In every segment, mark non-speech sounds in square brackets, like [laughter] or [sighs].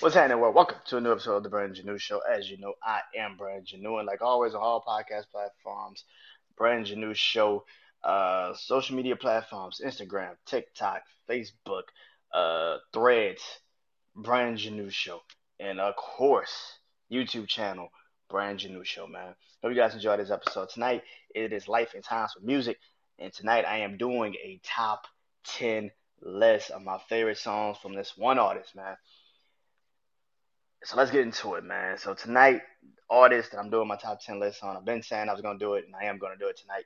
What's happening, world? Welcome to a new episode of the Brandon Janeau Show. As you know, I am Brandon Janeau, and like always on all podcast platforms, Brandon Janeau Show, uh, social media platforms, Instagram, TikTok, Facebook, uh, Threads, Brandon Janeau Show, and of course, YouTube channel, Brandon Janeau Show, man. Hope you guys enjoyed this episode. Tonight, it is Life and Times with Music, and tonight I am doing a top 10 list of my favorite songs from this one artist, man so let's get into it, man. So tonight, artist that I'm doing my top ten list on. I've been saying I was gonna do it, and I am gonna do it tonight.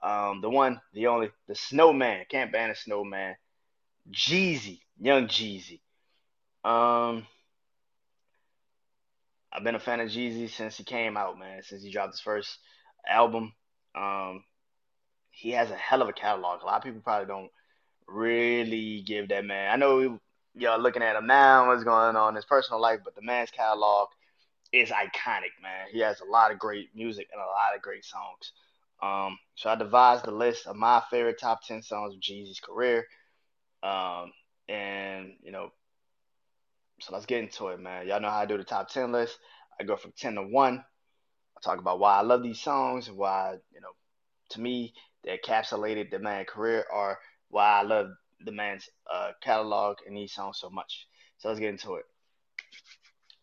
Um, the one, the only, the Snowman. Can't ban a Snowman. Jeezy, Young Jeezy. Um, I've been a fan of Jeezy since he came out, man. Since he dropped his first album. Um, he has a hell of a catalog. A lot of people probably don't really give that man. I know y'all looking at him now, what's going on in his personal life, but the man's catalog is iconic, man. He has a lot of great music and a lot of great songs. Um, so I devised the list of my favorite top ten songs of Jeezy's career. Um, and you know, so let's get into it, man. Y'all know how I do the top ten list. I go from ten to one. I talk about why I love these songs and why, you know, to me, they encapsulated the man's career or why I love the man's uh, catalog and these songs so much. So let's get into it.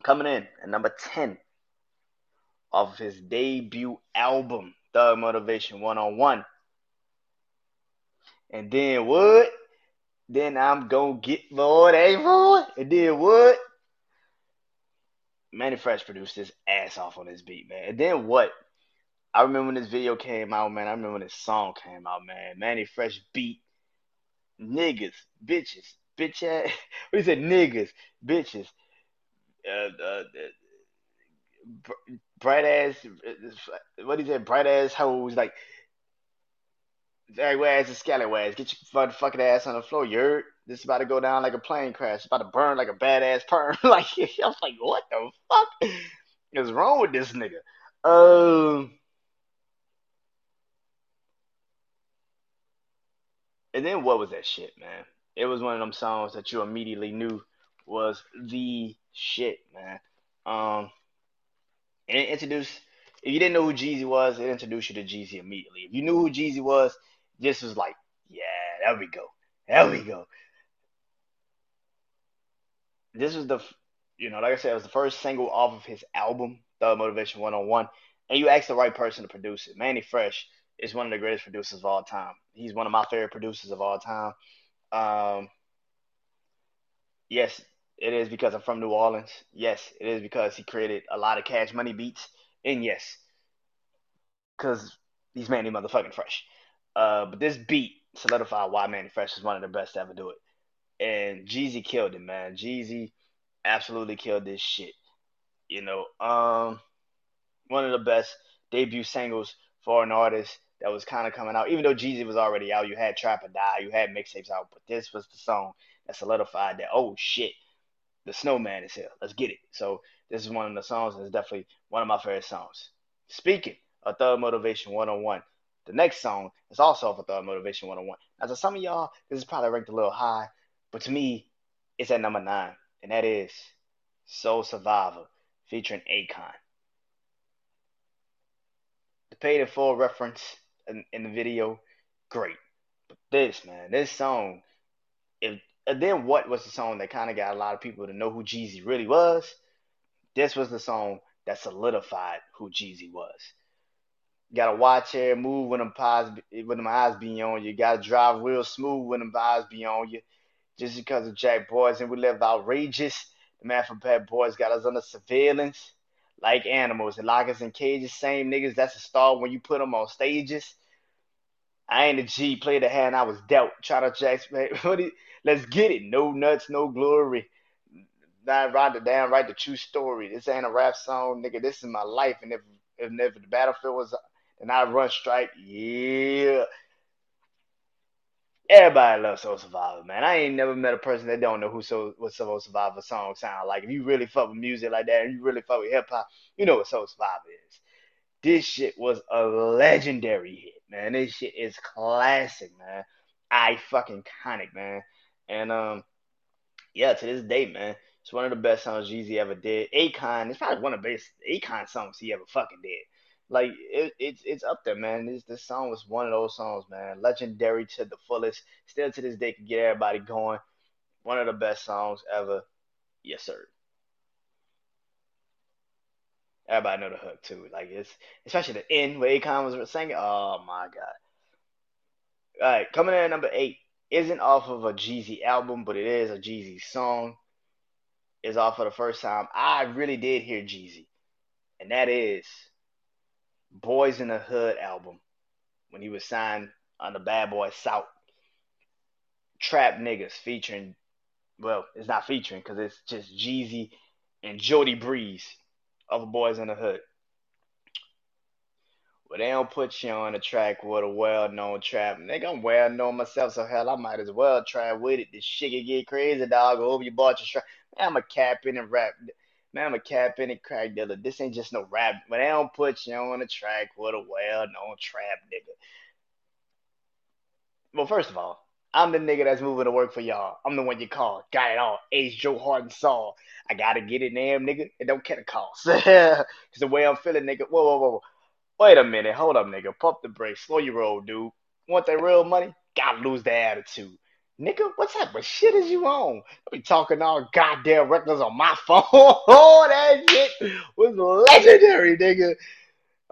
Coming in at number 10 of his debut album, Thug Motivation 101. And then what? Then I'm gonna get Lord A. Boy. And then what? Mannie Fresh produced his ass off on this beat, man. And then what? I remember when this video came out, man. I remember when this song came out, man. Mannie Fresh beat niggas, bitches, bitch ass. [laughs] What he said, niggas, bitches, uh, uh, uh, bright ass. What he said, bright ass hoes, like ass and scallywags. Get your fucking ass on the floor. You're this is about to go down like a plane crash. It's about to burn like a badass perm. [laughs] like [laughs] I was like, what the fuck is wrong with this nigga? Um. And then what was that shit, man? It was one of them songs that you immediately knew was the shit, man. Um, and it introduced. If you didn't know who Jeezy was, it introduced you to Jeezy immediately. If you knew who Jeezy was, this was like, yeah, there we go, there we go. This was the, you know, like I said, it was the first single off of his album, Thug Motivation 101. And you asked the right person to produce it. Mannie Fresh is one of the greatest producers of all time. He's one of my favorite producers of all time. Um, yes, it is because I'm from New Orleans. Yes, it is because he created a lot of cash money beats. And yes, because he's Mannie motherfucking Fresh. Uh, but this beat solidified why Mannie Fresh is one of the best to ever do it. And Jeezy killed it, man. Jeezy absolutely killed this shit. You know, um, one of the best debut singles for an artist that was kind of coming out. Even though Jeezy was already out, you had Trap or Die, you had mixtapes out, but this was the song that solidified that. Oh shit, the Snowman is here. Let's get it. So this is one of the songs and it's definitely one of my favorite songs. Speaking of Thug Motivation 101, the next song is also for Thug Motivation 101. Now to some of y'all, this is probably ranked a little high, but to me, it's at number nine, and that is Soul Survivor featuring Akon. The paid in full reference in, in the video, great. But this, man, this song, if and then what was the song that kind of got a lot of people to know who Jeezy really was? This was the song that solidified who Jeezy was. You gotta watch it, move when them eyes, when them eyes be on you. you gotta drive real smooth when them eyes be on you. Just because of Jack Boys and we live outrageous. The man from Bad Boys got us under surveillance like animals and lock us in cages. Same niggas that's a star when you put them on stages. I ain't a G, played the hand I was dealt. Try to jack, let's get it. No nuts, no glory. Not write it down, write the true story. This ain't a rap song, nigga. This is my life. And if if never the battlefield was, then I run strike. Yeah. Everybody loves Soul Survivor, man. I ain't never met a person that don't know who so what Soul Survivor song sound like. If you really fuck with music like that, and you really fuck with hip hop, you know what Soul Survivor is. This shit was a legendary hit man. This shit is classic, man. I fucking iconic, man. And um, yeah, to this day, man, It's one of the best songs Jeezy ever did. Akon, it's probably one of the best Akon songs he ever fucking did. Like it, it's it's up there, man. This this song was one of those songs, man. Legendary to the fullest. Still to this day can get everybody going. One of the best songs ever. Yes, sir. Everybody know the hook too. Like it's especially the end where Akon was singing. Oh my god. All right, coming in at number eight isn't off of a Jeezy album, but it is a Jeezy song. Is off for the first time I really did hear Jeezy, and that is Boys in the Hood album when he was signed on the Bad Boy South. Trap Niggas featuring, well, it's not featuring because it's just Jeezy and Jody Breeze of Boys in the Hood. Well, they don't put you on a track with a well-known trap. Nigga, I'm well-known myself, so hell, I might as well try with it. This shit can get crazy, dog. I hope you bought your strap. I'm a cap in and rap. Man, I'm a cap in and crack dealer. This ain't just no rap. But they don't put you on a track with a well-known trap, nigga. Well, first of all, I'm the nigga that's moving to work for y'all. I'm the one you call. Got it all. Ace, Joe Harden, Saul. I gotta get it, damn nigga. It don't care the cost. [laughs] Cause the way I'm feeling, nigga. Whoa, whoa, whoa. Wait a minute. Hold up, nigga. Pump the brakes. Slow your roll, dude. Want that real money? Gotta lose that attitude. Nigga, what type of shit is you on? I be talking all goddamn records on my [laughs] phone. oh, that shit was legendary, nigga.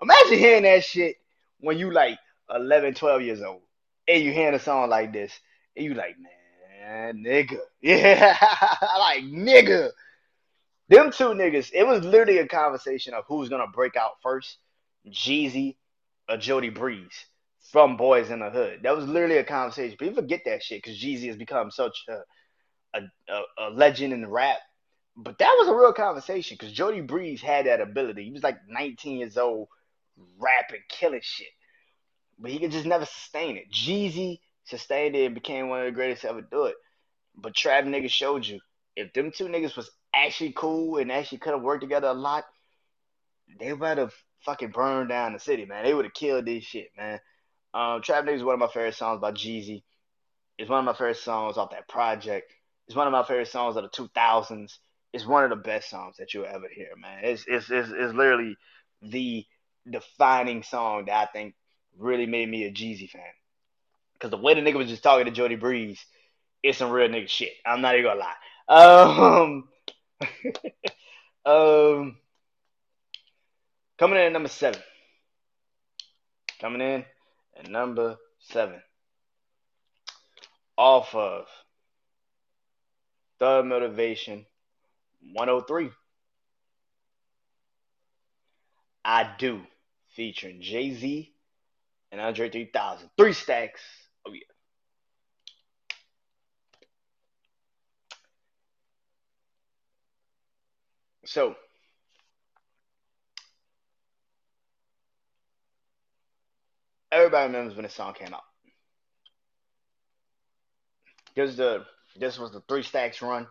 Imagine hearing that shit when you like 11, 12 years old. And you hearing a song like this. And you like, man, nigga. [laughs] Yeah, like, nigga. Them two niggas, it was literally a conversation of who's gonna break out first, Jeezy or Jody Breeze from Boys in the Hood. That was literally a conversation. People forget that shit because Jeezy has become such a, a, a, legend in rap. But that was a real conversation because Jody Breeze had that ability. He was like 19 years old, rapping, killing shit. But he could just never sustain it. Jeezy sustained it and became one of the greatest to ever do it. But Trap niggas showed you if them two niggas was actually cool and actually could have worked together a lot, they would have fucking burned down the city, man. They would have killed this shit, man. Um, Trap Niggas is one of my favorite songs by Jeezy. It's one of my favorite songs off that project. It's one of my favorite songs of the 2000s. It's one of the best songs that you'll ever hear, man. It's it's it's, it's literally the defining song that I think really made me a Jeezy fan. Because the way the nigga was just talking to Jody Breeze, it's some real nigga shit. I'm not even gonna lie. Um, [laughs] um, coming in at number seven. Coming in at number seven. Off of Thug Motivation 103. I Do, featuring Jay Z and Andre 3000. Three stacks. Oh, yeah. So, everybody remembers when the song came out. This the this was the three stacks run.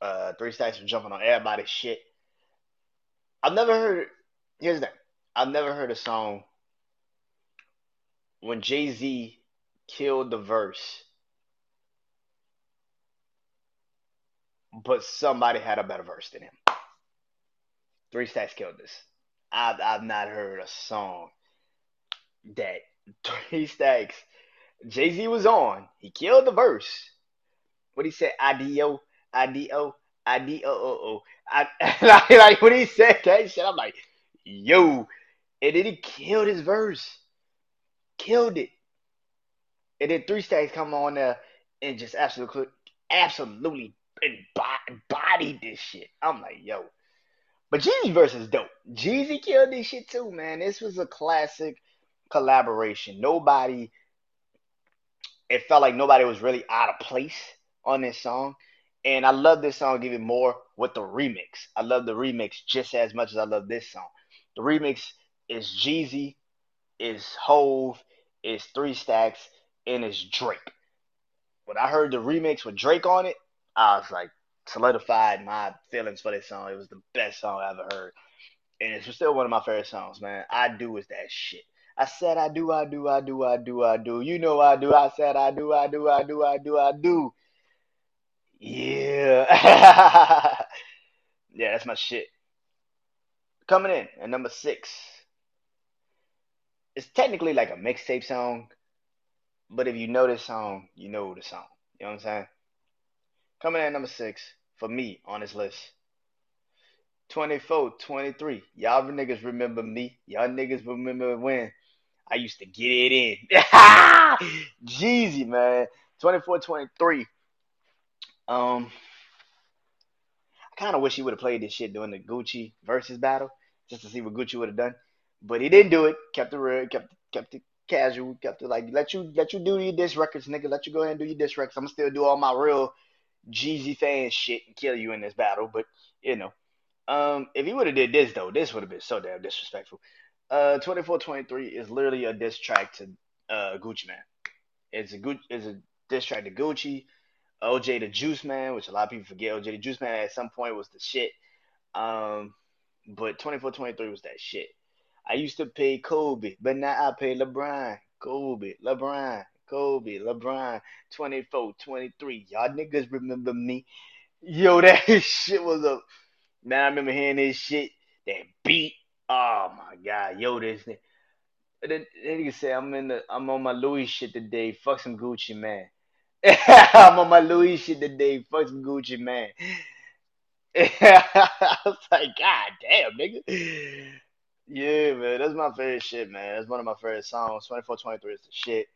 Uh, three stacks were jumping on everybody's shit. I've never heard. Here's that. I've never heard a song when Jay Z killed the verse, but somebody had a better verse than him. Three Stacks killed this. I've I've not heard a song that [laughs] Three Stacks Jay Z was on. He killed the verse. What he said, IDO, IDO, IDO, I, [laughs] like, like when he said that shit, I'm like, yo, and then he killed his verse, killed it, and then Three Stacks come on there and just absolutely, absolutely embodied this shit. I'm like, yo. But Jeezy verse is dope. Jeezy killed this shit too, man. This was a classic collaboration. Nobody, it felt like nobody was really out of place on this song. And I love this song even more with the remix. I love the remix just as much as I love this song. The remix is Jeezy, is Hove, is Three Stacks, and is Drake. When I heard the remix with Drake on it, I was like, solidified my feelings for this song. It was the best song I ever heard. And it's still one of my favorite songs, man. I do is that shit. I said I do, I do, I do, I do, I do. You know I do. I said I do, I do, I do, I do, I do. Yeah. [laughs] yeah, that's my shit. Coming in at number six. It's technically like a mixtape song, but if you know this song, you know the song. You know what I'm saying? Coming in at number six for me on this list. 24, 23. Y'all niggas remember me. Y'all niggas remember when I used to get it in. [laughs] Jeezy, man. 24, 23. Um, I kind of wish he would have played this shit during the Gucci Verzuz battle, just to see what Gucci would have done. But he didn't do it. Kept it real. Kept kept it casual. Kept it like let you let you do your diss records, nigga. Let you go ahead and do your diss records. I'm still do all my real Jeezy fan shit and kill you in this battle. But you know, um, if he would have did this though, this would have been so damn disrespectful. Uh, 24-23 is literally a diss track to uh Gucci Mane. It's a good it's a diss track to Gucci. OJ the Juice Man, which a lot of people forget. OJ the Juice Man at some point was the shit. Um, but 24-23 was that shit. I used to pay Kobe, but now I pay LeBron. Kobe, LeBron, Kobe, LeBron. 24, 23. Y'all niggas remember me. Yo, [laughs] that shit was a man. I remember hearing this shit. That beat. Oh my god, yo, this thing. Then nigga say I'm in the I'm on my Louis shit today. Fuck some Gucci man. [laughs] I'm on my Louis shit today. Fuck some Gucci man. [laughs] I was like, God damn, nigga. Yeah, man, that's my favorite shit, man. That's one of my favorite songs. 2423 is the shit.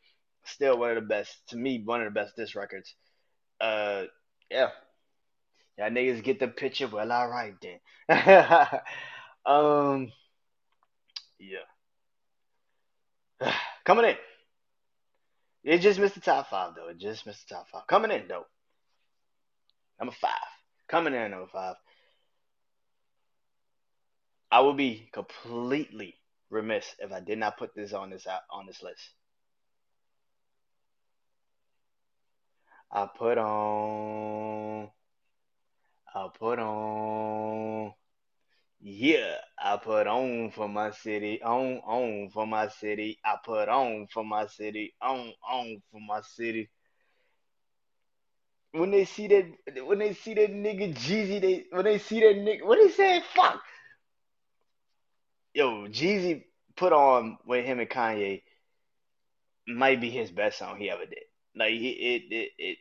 Still one of the best, to me, one of the best disc records. Uh, yeah. Y'all niggas get the picture. Well, all right then. [laughs] um, yeah. [sighs] Coming in. It just missed the top five, though. It just missed the top five. Coming in, though. Number five. Coming in number five. I would be completely remiss if I did not put this on this out on this list. I put on I put on yeah, I put on for my city, on on for my city. I put on for my city, on on for my city. When they see that, when they see that nigga Jeezy, they when they see that nigga, what they say? Fuck, yo, Jeezy put on with him and Kanye might be his best song he ever did. Like it, it, it, it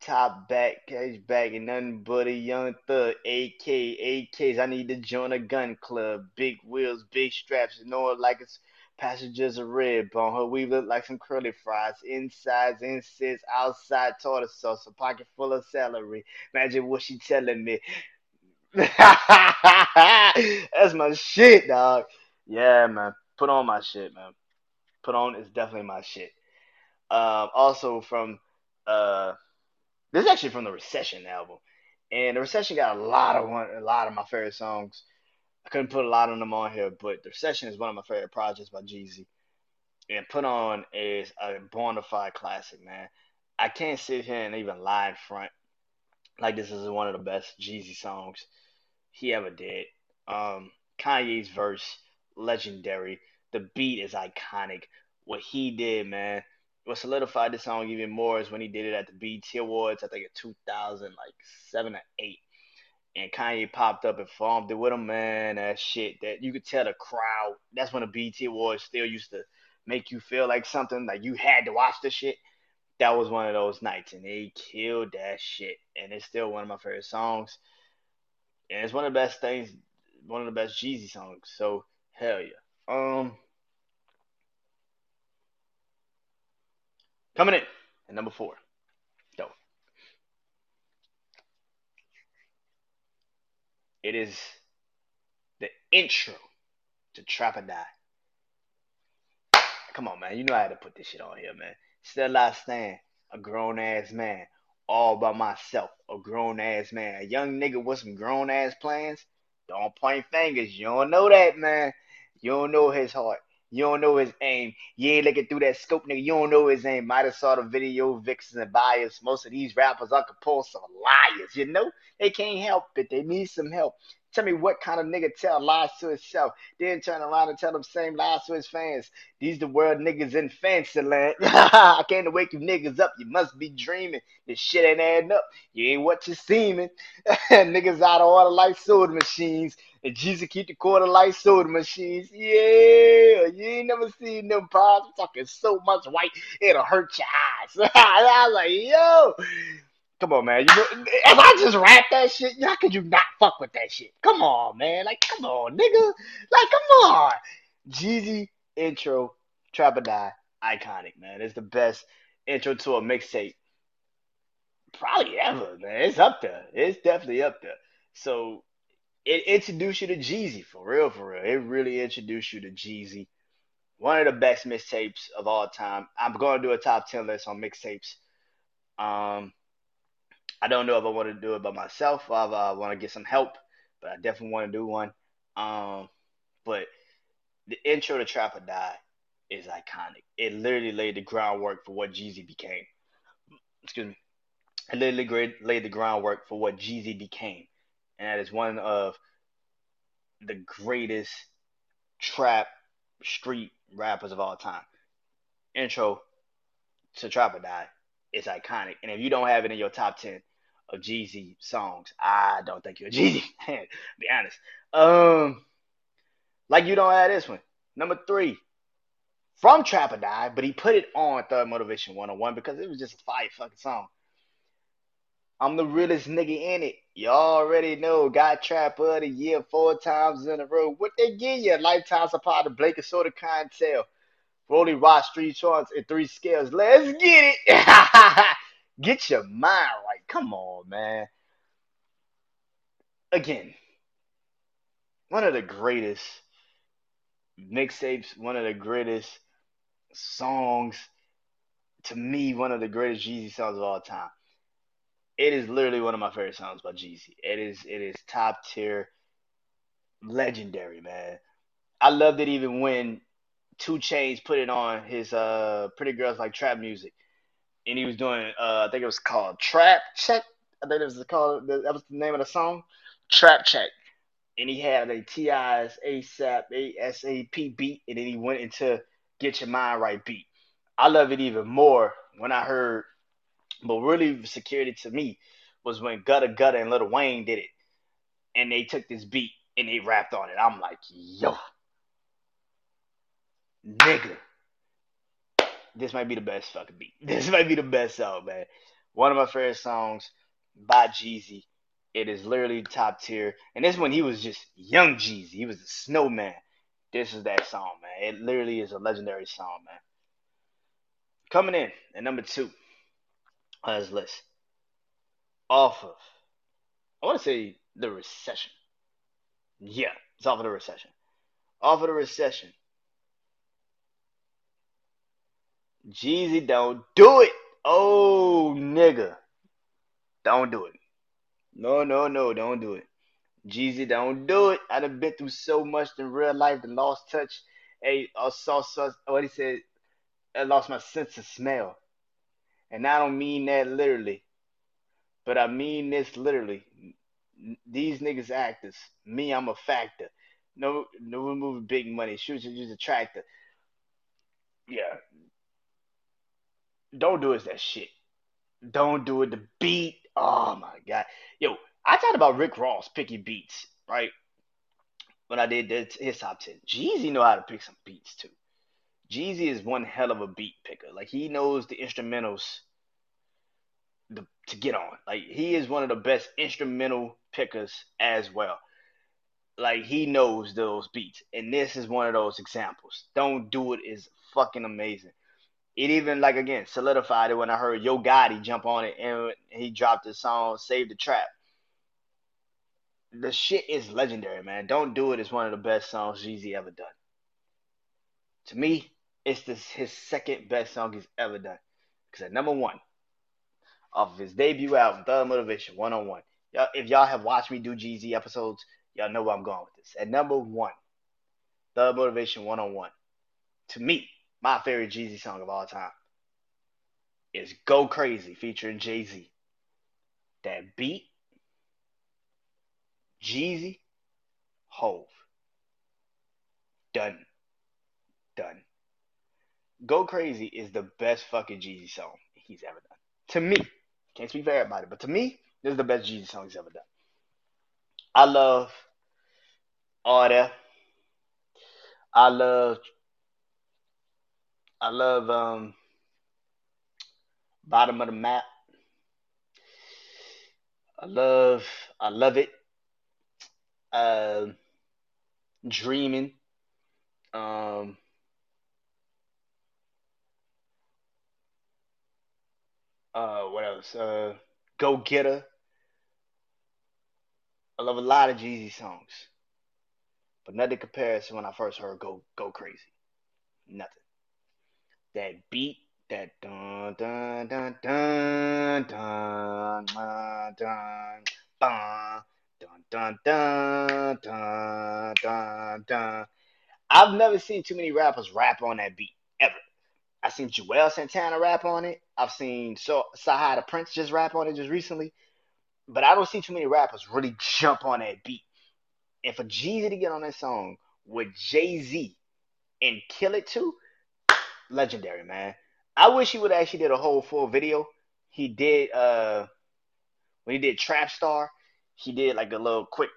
top back, cage back, and nothing but a young thug. AK, AKs. I need to join a gun club. Big wheels, big straps. You know it like it's passengers are red bone. Her weave look like some curly fries. Insides, insides, outside tartar sauce. A pocket full of celery. Imagine what she telling me. [laughs] That's my shit, dog. Yeah, man. Put on my shit, man. Put on is definitely my shit. Um, also from uh this is actually from the Recession album, and the Recession got a lot of one, a lot of my favorite songs. I couldn't put a lot of them on here, but the Recession is one of my favorite projects by Jeezy. And Put On is a bona fide classic, man. I can't sit here and even lie in front like this is one of the best Jeezy songs he ever did. Um, Kanye's verse, legendary. The beat is iconic. What he did, man, what solidified the song even more is when he did it at the BET Awards, I think in 2000, like seven or eight. And Kanye popped up and formed it with him, man. That shit, that you could tell the crowd. That's when the BET Awards still used to make you feel like something, like you had to watch the shit. That was one of those nights, and they killed that shit. And it's still one of my favorite songs. And it's one of the best things, one of the best Jeezy songs. So hell yeah. Um, coming in at number four. Dope. It is the intro to Trap or Die. Come on, man. You know I had to put this shit on here, man. Still I stand, a grown ass man, all by myself, a grown ass man, a young nigga with some grown ass plans. Don't point fingers. You don't know that, man. You don't know his heart. You don't know his aim. You ain't looking through that scope, nigga. You don't know his aim. Might have saw the video, vixens and bias. Most of these rappers are compulsive liars, you know? They can't help it. They need some help. Tell me what kind of nigga tell lies to himself, then turn around and tell them same lies to his fans. These the world niggas in fancy land. [laughs] I can't wake you niggas up. You must be dreaming. This shit ain't adding up. You ain't what you seeming. [laughs] niggas out of order like soda machines. And Jeezy keep the quarter like soda machines. Yeah, you ain't never seen them pods talking so much white it'll hurt your eyes. [laughs] I was like, yo, come on, man. You know, if I just rap that shit, how could you not fuck with that shit? Come on, man. Like, come on, nigga. Like, come on. Jeezy intro, Trap or Die, iconic, man. It's the best intro to a mixtape probably ever, man. It's up there. It's definitely up there. So it introduced you to Jeezy for real, for real. It really introduced you to Jeezy. One of the best mixtapes of all time. I'm going to do a top ten list on mixtapes. Um, I don't know if I want to do it by myself I want to get some help, but I definitely want to do one. Um, but the intro to Trap or Die is iconic. It literally laid the groundwork for what Jeezy became. Excuse me. It literally laid the groundwork for what Jeezy became, and that is one of the greatest trap street rappers of all time. Intro to Trap or Die is iconic, and if you don't have it in your top ten of Jeezy songs, I don't think you're a Jeezy [laughs] fan. be honest. Um, like you don't have this one. Number three, from Trap or Die, but he put it on Thug Motivation 101 because it was just a fire fucking song. I'm the realest nigga in it. You already know. Got trap of the year four times in a row. What they give you? Lifetime supply of Blake and Soda clientele. Rolling Rock Street Charts and three scales. Let's get it. [laughs] get your mind right. Come on, man. Again, one of the greatest mixtapes, one of the greatest songs. To me, one of the greatest Jeezy songs of all time it is literally one of my favorite songs by Jeezy. It is it is top tier, legendary, man. I loved it even when 2 Chainz put it on his uh Pretty Girls Like Trap music, and he was doing uh I think it was called Trap Check. I think it was called that was the name of the song, Trap Check. And he had a T.I.'s ASAP ASAP beat, and then he went into Get Your Mind Right beat. I love it even more when I heard but really, security to me was when Gudda Gudda and Little Wayne did it, and they took this beat and they rapped on it. I'm like, yo, nigga, this might be the best fucking beat. [laughs] This might be the best song, man. One of my favorite songs by Jeezy. It is literally top tier. And this one, he was just young Jeezy. He was a snowman. This is that song, man. It literally is a legendary song, man. Coming in at number two on his list off of, I want to say the recession. Yeah, it's off of the recession. Off of the recession. Jeezy, don't do it. Oh, nigga. Don't do it. No, no, no, don't do it. Jeezy, don't do it. I done been through so much in real life, the lost touch. Hey, I saw, saw what he said. I lost my sense of smell. And I don't mean that literally, but I mean this literally. These niggas actors. Me, I'm a factor. No, no we moving big money. Shoot, use a tractor. Yeah. Don't do us that shit. Don't do it. The beat. Oh my god. Yo, I talked about Rick Ross picking beats, right? When I did this, his top ten. Jeezy know how to pick some beats too. Jeezy is one hell of a beat picker. Like he knows the instrumentals the, to get on. Like he is one of the best instrumental pickers as well. Like he knows those beats, and this is one of those examples. Don't do it is fucking amazing. It even like again solidified it when I heard Yo Gotti jump on it and he dropped the song "Save the Trap." The shit is legendary, man. Don't do it is one of the best songs Jeezy ever done. To me, it's this his second best song he's ever done. Because at number one, off of his debut album, Thug Motivation 101. Y'all, if y'all have watched me do Jeezy episodes, y'all know where I'm going with this. At number one, Thug Motivation 101. To me, my favorite Jeezy song of all time is Go Crazy featuring Jay Z. That beat, Jeezy, Hove. Done. Done. Go Crazy is the best fucking Jeezy song he's ever done. To me. Can't speak for everybody, but to me, this is the best Jeezy song he's ever done. I love that. I love I love um bottom of the map. I love I love it. Uh, dreaming. Um uh what else? Uh Go Getter. I love a lot of Jeezy songs. But nothing compares to when I first heard Go Go Crazy. Nothing. That beat, that dun dun dun dun dun dun dun dun dun dun dun dun dun. I've never seen too many rappers rap on that beat ever. I've seen Juelz Santana rap on it. I've seen so Sahai the Prince just rap on it just recently. But I don't see too many rappers really jump on that beat. And for Jeezy to get on that song with Jay Z and kill it too, legendary, man. I wish he would actually did a whole full video. He did uh when he did Trap Star, he did like a little quick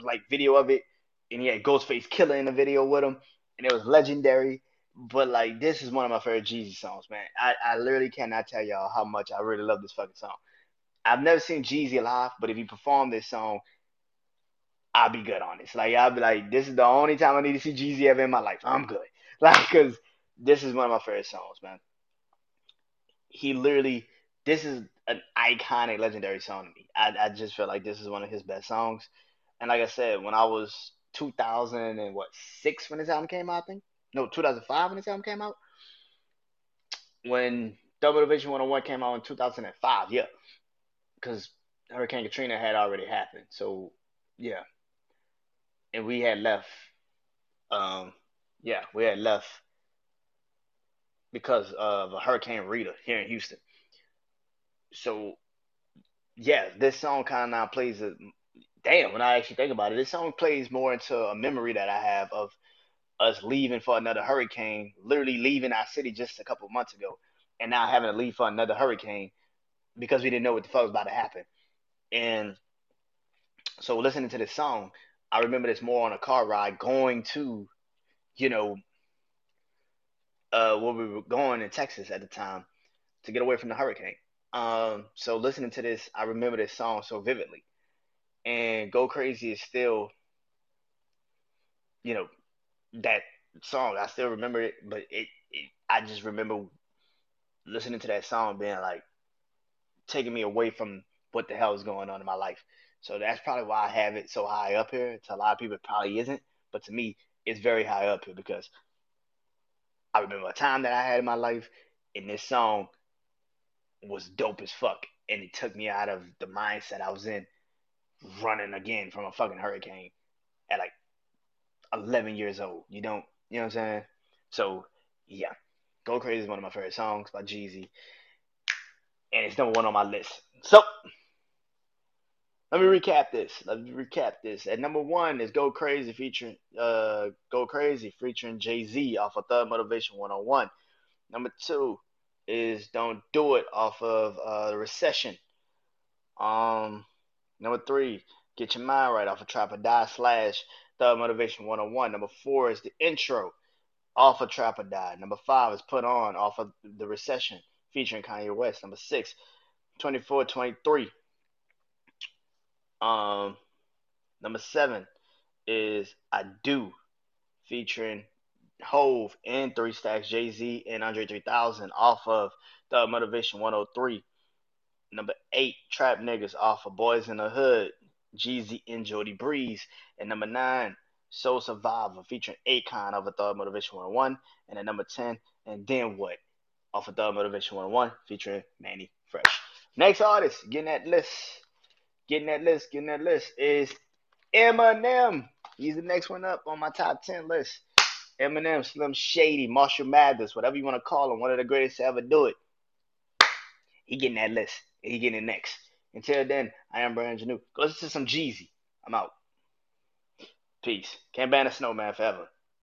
like video of it, and he had Ghostface Killah in the video with him, and it was legendary. But like this is one of my favorite Jeezy songs, man. I, I literally cannot tell y'all how much I really love this fucking song. I've never seen Jeezy live, but if he performed this song, I'll be good on this. Like I'll be like, this is the only time I need to see Jeezy ever in my life. I'm good. [laughs] Like, cause this is one of my favorite songs, man. He literally, this is an iconic, legendary song to me. I, I just feel like this is one of his best songs. And like I said, when I was 2000 and what six when this album came out, I think no 2005 when this album came out. When Double Motivation 101 came out in 2005, yeah, because Hurricane Katrina had already happened. So yeah, and we had left. Um, yeah, we had left because of a Hurricane Rita here in Houston. So yeah, this song kind of now plays a damn. When I actually think about it, this song plays more into a memory that I have of us leaving for another hurricane, literally leaving our city just a couple months ago, and now having to leave for another hurricane because we didn't know what the fuck was about to happen. And so listening to this song, I remember this more on a car ride going to, you know, uh, where we were going in Texas at the time to get away from the hurricane. Um, so listening to this, I remember this song so vividly. And Go Crazy is still, you know, that song. I still remember it, but it, it I just remember listening to that song being like taking me away from what the hell is going on in my life. So that's probably why I have it so high up here. To a lot of people, it probably isn't, but to me, it's very high up here because I remember a time that I had in my life, and this song was dope as fuck, and it took me out of the mindset I was in, running again from a fucking hurricane at like 11 years old. You don't, you know what I'm saying? So yeah, Go Crazy is one of my favorite songs by Jeezy, and it's number one on my list. So let me recap this. Let me recap this. At number one is Go Crazy featuring uh Go Crazy featuring Jay Z off of Thug Motivation 101. Number two is Don't Do It off of uh the Recession. Um number three, Get Your Mind Right off of Trap or Die slash Thug Motivation 101. Number four is the intro off of Trap or Die. Number five is Put On off of the Recession featuring Kanye West. Number six, 24 23 um, number seven is I Do, featuring Hove and Three Stacks, Jay Z, and Andre 3000 off of the Motivation 103. Number eight, Trap Niggas off of Boys in the Hood, Jeezy and Jody Breeze. And number nine, Soul Survivor featuring Akon off of Thug Motivation 101. And at number 10, And Then What off of Thug Motivation 101 featuring Mannie Fresh. Next artist, getting that list getting that list, getting that list is Eminem. He's the next one up on my top 10 list. Eminem, Slim Shady, Marshall Mathers, whatever you want to call him, one of the greatest to ever do it. He getting that list. He getting it next. Until then, I am Brandon Janeau. Go listen to some Jeezy. I'm out. Peace. Can't ban a snowman forever.